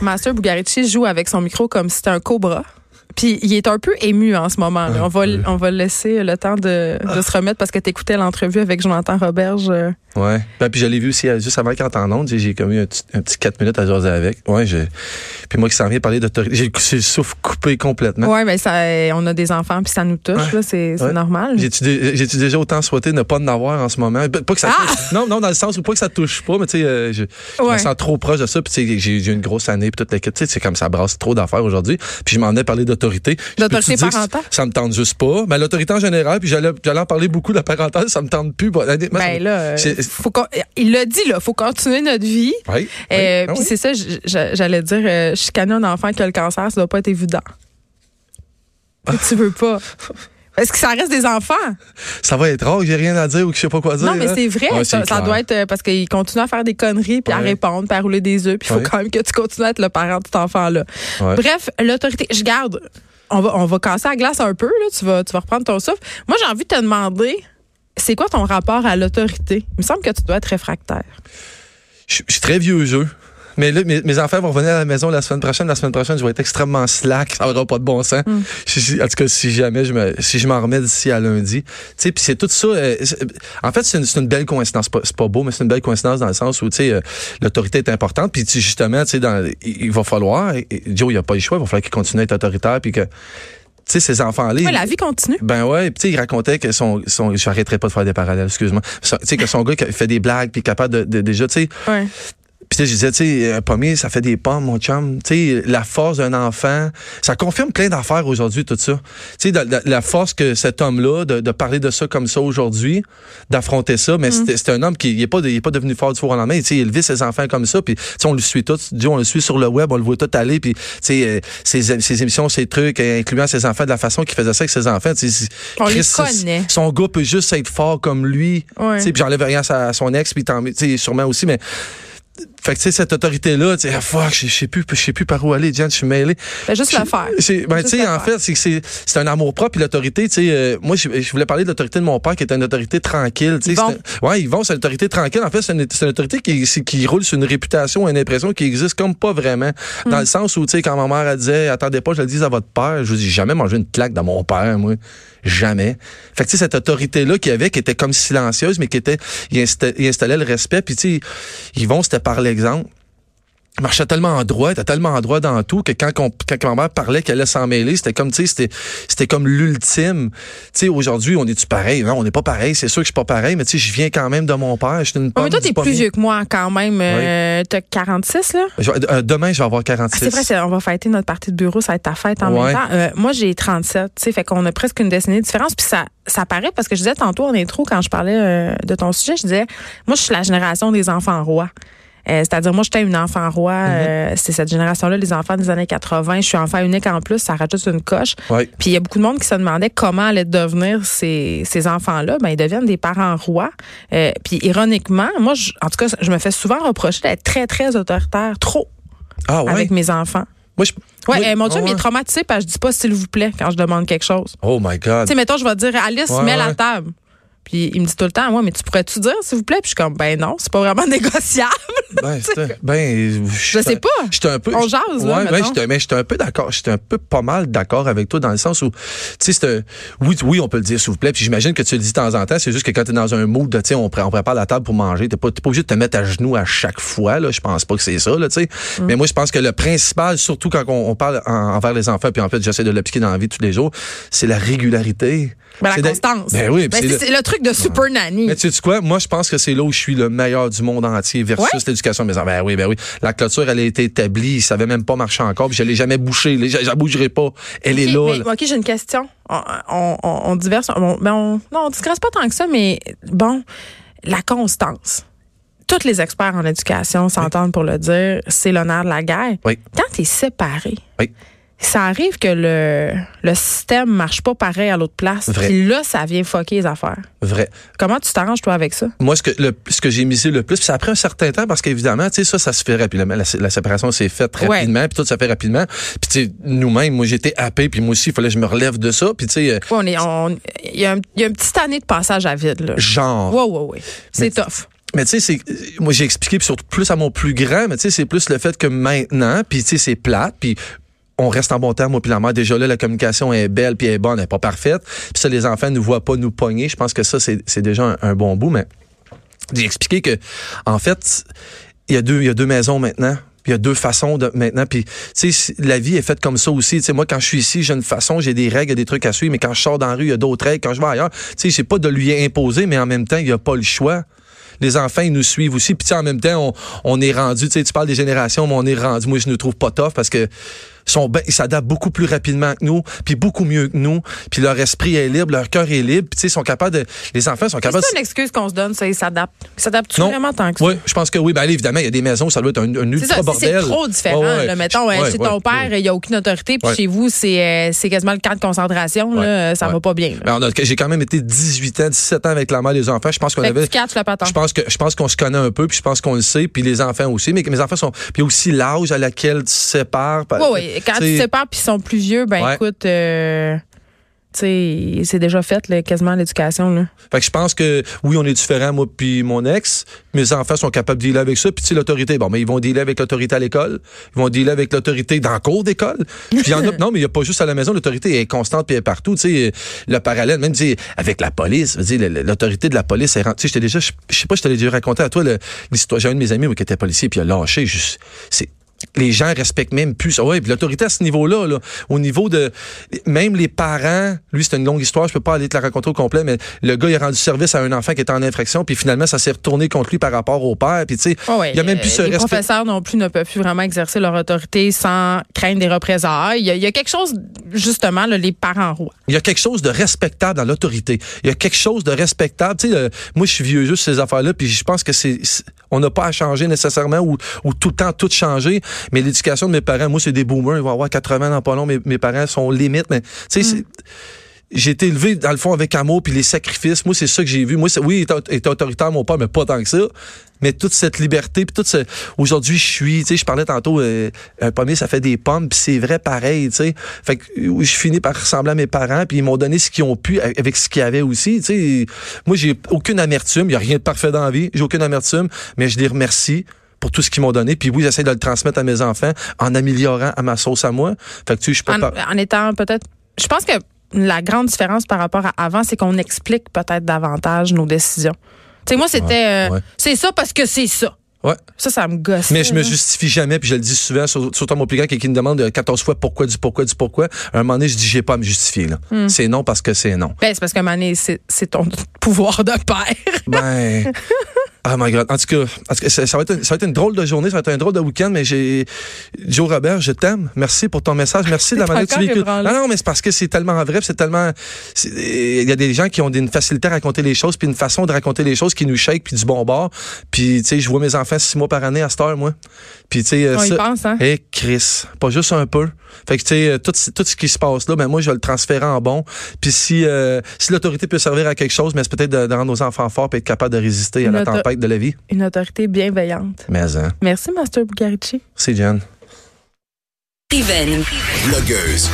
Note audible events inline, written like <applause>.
Master Bugarici joue avec son micro comme si c'était un cobra. Puis il est un peu ému en ce moment. On va, on va laisser le temps de, de se remettre parce que tu écoutais l'entrevue avec Jonathan Roberge. euh, Ouais. Ben, puis je l'ai vu aussi euh, juste avant qu'il entre en onde. J'ai eu un petit, un petit 4 minutes à jaser avec. Ouais, j'ai. Puis moi qui s'en viens parler d'autorité. J'ai le souffle coupé complètement. Ouais, mais ça, on a des enfants puis ça nous touche, Ouais. là, c'est Ouais. normal. J'ai-tu dé- j'ai-tu déjà autant souhaité ne pas en avoir en ce moment? Ben, Pas que ça Ah! touche- Non, non, dans le sens où pas que ça touche pas, mais tu sais, euh, je, je me sens trop proche de ça. Puis tu sais, j'ai j'ai une grosse année, puis toute l'équipe. Tu sais, c'est comme ça brasse trop d'affaires aujourd'hui. Puis je m'en ai parlé d'autorité. D'autorité que parentale? Ça me tente juste pas? Mais l'autorité en général, puis j'allais en parler beaucoup, la parentale, ça me tente plus. Ben là, euh, faut il l'a dit, là, faut continuer notre vie. Oui, Euh, oui, ah puis oui. c'est ça, j'allais dire, euh, chicaner un enfant qui a le cancer, ça doit pas être évident. Mais <laughs> tu veux pas. Est-ce que ça reste des enfants? Ça va être rare que j'ai rien à dire ou que je sais pas quoi dire. Non, mais hein. c'est vrai. Ouais, ça, doit être euh, parce qu'il continue à faire des conneries, puis à répondre, puis à rouler des œufs, puis il faut Ouais. quand même que tu continues à être le parent de cet enfant-là. Ouais. Bref, l'autorité, je garde. On va, on va casser la glace un peu, là. Tu vas, tu vas reprendre ton souffle. Moi, j'ai envie de te demander, c'est quoi ton rapport à l'autorité? Il me semble que tu dois être réfractaire. Je je suis très vieux jeu. Mais là, mes, mes enfants vont revenir à la maison la semaine prochaine. La semaine prochaine, je vais être extrêmement slack. Ça n'aura pas de bon sens. Hmm. Si- si- en tout cas, si jamais je me, si je m'en remets d'ici à lundi. Tu sais, puis c'est tout ça. euh, en fait, c'est une, belle coïncidence. C'est pas, pas beau, mais c'est une belle coïncidence dans le sens où, tu sais, euh, l'autorité est importante. Puis, justement, tu sais, dans, il, il va falloir, et- et Joe, il n'y a pas le choix. Il va falloir qu'il continue à être autoritaire. Puis que, tu sais, ces enfants-là. Ouais, la vie continue. ben ouais, puis tu sais, il racontait que son, son j'arrêterai pas de faire des parallèles, excuse-moi. Tu sais que son gars qui fait des blagues puis capable de, de- déjà, tu sais, Ouais. Puis je disais, tu sais, un pommier, ça fait des pommes, mon chum. Tu sais, la force d'un enfant, ça confirme plein d'affaires aujourd'hui, tout ça. Tu sais, la, force que cet homme-là, de, de parler de ça comme ça aujourd'hui, d'affronter ça, mais c'était c'était un homme qui n'est pas, il est pas devenu fort du four au lendemain. Tu sais, il élevait ses enfants comme ça, puis tu sais, on le suit tout. On le suit sur le web, on le voit tout aller, puis tu sais, euh, ses, ses émissions, ses trucs, euh, incluant ses enfants, de la façon qu'il faisait ça avec ses enfants. On les Chris, connaît. Son gars peut juste être fort comme lui. Ouais. Tu sais, puis j'enlève rien à, son ex, puis tant- tu sais, sûrement aussi, mais fait que, tu sais, cette autorité-là, tu sais, ah, fuck, je sais plus, je sais plus par où aller, Jen, je suis mêlé. Fais juste le faire. C'est- Ben, Juste tu sais, en faire. fait, c'est c'est c'est un amour propre, puis l'autorité, tu sais, euh, moi, je, je voulais parler de l'autorité de mon père, qui est une autorité tranquille, tu sais. Ouais, ils vont, c'est une autorité tranquille. En fait, c'est une, c'est une autorité qui, qui roule sur une réputation, une impression qui existe comme pas vraiment. Dans le sens où, tu sais, quand ma mère, elle disait, attendez pas, je le dise à votre père, je vous dis, jamais mangé une claque dans mon père, moi. Jamais. Fait que, tu sais, cette autorité-là qu'il y avait, qui était comme silencieuse, mais qui était, il insta- il installait le respect, puis tu sais, ils vont, c'était par l'exemple. Marchait tellement en droit, était tellement en droit dans tout que quand, on- quand ma mère parlait qu'elle allait s'en mêler, c'était comme, tu sais, c'était, c'était comme l'ultime. Tu sais, aujourd'hui, on est-tu pareil? Non, on n'est pas pareil. C'est sûr que je suis pas pareil, mais tu sais, je viens quand même de mon père. Je suis une pomme mais toi, t'es plus vieux que moi quand même. Euh, T'as 46, là? Je euh, demain, je vais avoir Ah, 46. c'est vrai, c'est- on va fêter notre partie de bureau, ça va être ta fête en Ouais. même temps. Euh, moi, j'ai 37, tu sais, fait qu'on a presque une décennie de différence. Puis ça, ça paraît parce que je disais tantôt en intro, quand je parlais euh, de ton sujet, je disais, moi, je suis la génération des enfants rois. Euh, C'est-à-dire, moi, j'étais une enfant roi. Mm-hmm. euh, c'est cette génération-là, les enfants des années 80. Je suis enfant unique en plus, ça rajoute une coche. Puis il y a beaucoup de monde qui se demandait comment allaient devenir ces, ces enfants-là. Ben, ils deviennent des parents rois. Euh, puis ironiquement, moi, je- en tout cas, je me fais souvent reprocher d'être très, très autoritaire, trop, Ah ouais? avec mes enfants. Moi, je... Ouais, moi- euh, mon Dieu, ah mais il est traumatisé parce que je dis pas s'il vous plaît quand je demande quelque chose. Oh my God. Tu sais, mettons, je vais dire Alice, Ouais, mets ouais. la table. Puis il me dit tout le temps, moi, mais tu pourrais-tu dire, s'il vous plaît? Puis je suis comme, ben non, c'est pas vraiment <laughs> négociable. Ben, <laughs> c'est- ben, Je sais pas. J'étais un peu. On jase, là, Ouais, ben, mais j'étais un peu d'accord. J'étais un peu pas mal d'accord avec toi dans le sens où, tu sais, c'est un- oui, oui, on peut le dire, s'il vous plaît. Puis j'imagine que tu le dis de temps en temps. C'est juste que quand t'es dans un mood, de, tu sais, on, on prépare la table pour manger. T'es pas, pas obligé de te mettre à genoux à chaque fois, là. Je pense pas que c'est ça, là, tu sais. Mm. Mais moi, je pense que le principal, surtout quand on, on parle en- envers les enfants, puis en fait, j'essaie de l'appliquer dans la vie tous les jours, c'est la régularité. Ben, la constance. Ben oui, Ben, c'est c'est le- c'est le truc de Super Nanny. mais tu sais quoi? Moi, je pense que c'est là où je suis le meilleur du monde entier versus Ouais? l'éducation de mes enfants. Ben oui, ben oui. La clôture, elle a été établie. Il savait même pas marcher encore. Puis je l'ai jamais bouché. Je la bougerai pas. Elle est là. mais- là. OK, j'ai une question. On, on, on, on diverse. on- ben, on- non, on pas tant que ça, mais bon, la constance. Tous les experts en éducation s'entendent pour le dire, c'est l'honneur de la guerre. Oui. Quand tu es séparé, Oui. Ça arrive que le, le système marche pas pareil à l'autre place. Vrai. Puis là, ça vient fucker les affaires. Vrai. Comment tu t'arranges, toi, avec ça? Moi, ce que, le, ce que j'ai misé le plus, puis ça a pris un certain temps parce qu'évidemment, tu sais, ça, ça se fait rapidement. La, la séparation s'est faite rapidement, puis tout ça fait rapidement. Puis tu sais, nous-mêmes, moi, j'étais happé, puis moi aussi, il fallait que je me relève de ça. Puis tu sais, euh, Ouais, on est, on- il y, a un- il y a une petite année de passage à vide, là. genre. Ouais, ouais, ouais. C'est tough. Mais tu sais, c'est moi j'ai expliqué surtout plus à mon plus grand, mais tu sais, c'est plus le fait que maintenant, puis tu sais, c'est plate, puis on reste en bon terme, moi puis la mère. Déjà là, la communication est belle, puis elle est bonne, elle est pas parfaite. Puis ça, les enfants ne voient pas nous pogner. Je pense que ça, c'est déjà un, bon bout, mais j'ai expliqué que, en fait, il y a deux, il y a deux maisons maintenant. Il y a deux façons de maintenant. Puis, tu sais, la vie est faite comme ça aussi. Tu sais, moi, quand je suis ici, j'ai une façon, j'ai des règles, des trucs à suivre. Mais quand je sors dans la rue, il y a d'autres règles. Quand je vais ailleurs, tu sais, c'est pas de lui imposer, mais en même temps, il n'y a pas le choix. Les enfants, ils nous suivent aussi. Puis, tu sais, en même temps, on, on est rendu, tu sais, tu parles des générations, mais on est rendu, moi, je ne trouve pas tough parce que sont ben- ils s'adaptent beaucoup plus rapidement que nous, puis beaucoup mieux que nous, puis leur esprit est libre, leur cœur est libre, puis tu sais, ils sont capables de, les enfants sont capables. C'est une excuse qu'on se donne, ça, ils s'adaptent. Ils s'adaptent vraiment tant que ça? Oui, je pense que oui. Ben, allez, évidemment, il y a des maisons où ça doit être un, un C'est ultra ça, si c'est bordel. trop différent. Ouais. là, mettons, Ouais, euh, chez ouais, ton père, il n'y a aucune autorité, puis chez vous, c'est euh, c'est quasiment le camp de concentration. Là, ça va pas bien. Ben, j'ai quand même été 18 ans, 17 ans avec la mère des enfants. Je pense qu'on avait. Je pense que je pense qu'on se connaît un peu, puis je pense qu'on le sait, puis les enfants aussi. Mais mes enfants sont. Puis aussi l'âge à laquelle tu sépares. Oui, oui. Quand tu T'sais, te sépares puis ils sont plus vieux, ben Ouais. écoute, euh, tu sais, c'est déjà fait, là, quasiment l'éducation. là. Fait que je pense que oui, on est différents, moi puis mon ex. Mes enfants sont capables de dealer avec ça. Puis tu sais, l'autorité, bon, mais ils vont dealer avec l'autorité à l'école. Ils vont dealer avec l'autorité dans le cours d'école. Puis il y en a, <laughs> non, mais il n'y a pas juste à la maison. L'autorité est constante puis elle est partout. Tu sais, le parallèle, même avec la police, l'autorité de la police, est, ren- tu sais, j'étais déjà, je sais pas, je t'avais déjà raconté à toi l'histoire. J'ai un de mes amis qui était policier puis il a lâché. C'est les gens respectent même plus. Ouais, puis l'autorité à ce niveau-là, là, au niveau de même les parents, lui c'est une longue histoire, je peux pas aller te la raconter au complet, mais le gars il a rendu service à un enfant qui était en infraction, puis finalement ça s'est retourné contre lui par rapport au père, puis tu sais, ouais, il y a même plus ce Les respect. professeurs non plus ne peuvent plus vraiment exercer leur autorité sans craindre des représailles. Il y a, il y a quelque chose, justement, là, les parents rois. Il y a quelque chose de respectable dans l'autorité. Il y a quelque chose de respectable. Tu sais, euh, moi, je suis vieux juste ces affaires-là, puis je pense que c'est, c'est- on n'a pas à changer nécessairement ou, ou tout le temps tout changer. Mais l'éducation de mes parents, moi, c'est des boomers. Ils vont avoir 80 dans pas long. Mes, mes parents sont limites, mais tu sais, c'est- j'ai été élevé dans le fond avec amour puis les sacrifices. Moi, c'est ça que j'ai vu. Moi, c'est- oui, il était autoritaire mon père, mais pas tant que ça. Mais toute cette liberté, puis toute ce... aujourd'hui, je suis, tu sais, je parlais tantôt, euh, un pommier, ça fait des pommes, puis c'est vrai pareil, tu sais. Fait que euh, je finis par ressembler à mes parents, puis ils m'ont donné ce qu'ils ont pu avec ce qu'ils avaient aussi, tu sais. Moi, j'ai aucune amertume, il y a rien de parfait dans la vie, j'ai aucune amertume, mais je les remercie pour tout ce qu'ils m'ont donné. Puis oui, j'essaie de le transmettre à mes enfants en améliorant à ma sauce à moi. Fait que tu sais, je pas... En, par- en étant peut-être. Je pense que la grande différence par rapport à avant, c'est qu'on explique peut-être davantage nos décisions. Tu sais, moi, c'était. euh, ouais. C'est ça parce que c'est ça. Ouais. Ça, ça me gosse. Mais je me justifie jamais, puis je le dis souvent, sur- surtout à mon plus grand, qui qui me demande euh, 14 fois pourquoi, du pourquoi, du pourquoi. À un moment donné, je dis, j'ai pas à me justifier, là. Hmm. C'est non parce que c'est non. Ben, c'est parce qu'à un moment donné, c'est c'est ton pouvoir de père. Ben. <laughs> Oh my God. En tout cas, en tout cas, ça, ça va être une, ça va être une drôle de journée, ça va être un drôle de week-end, mais j'ai. Joe Robert, je t'aime. Merci pour ton message. Merci de la <laughs> manière que tu véhicules. Non, non, mais c'est parce que c'est tellement vrai, c'est tellement. Il y a des gens qui ont une facilité à raconter les choses, puis une façon de raconter les choses qui nous shake, puis du bon bord. Puis, tu sais, je vois mes enfants six mois par année à cette heure, moi. Puis, tu sais. euh, On y ça- pense, hein? eh, Chris, pas juste un peu. Fait que, tu sais, euh, tout, tout ce qui se passe là, ben moi, je vais le transférer en bon. Puis si, euh, si l'autorité peut servir à quelque chose, mais c'est peut-être de, de rendre nos enfants forts et être capable de résister à la auto- de la vie. Une autorité bienveillante. Mais, hein, Merci, Master Bugarici. c'est Jen. Écrivaine. Blogueuse.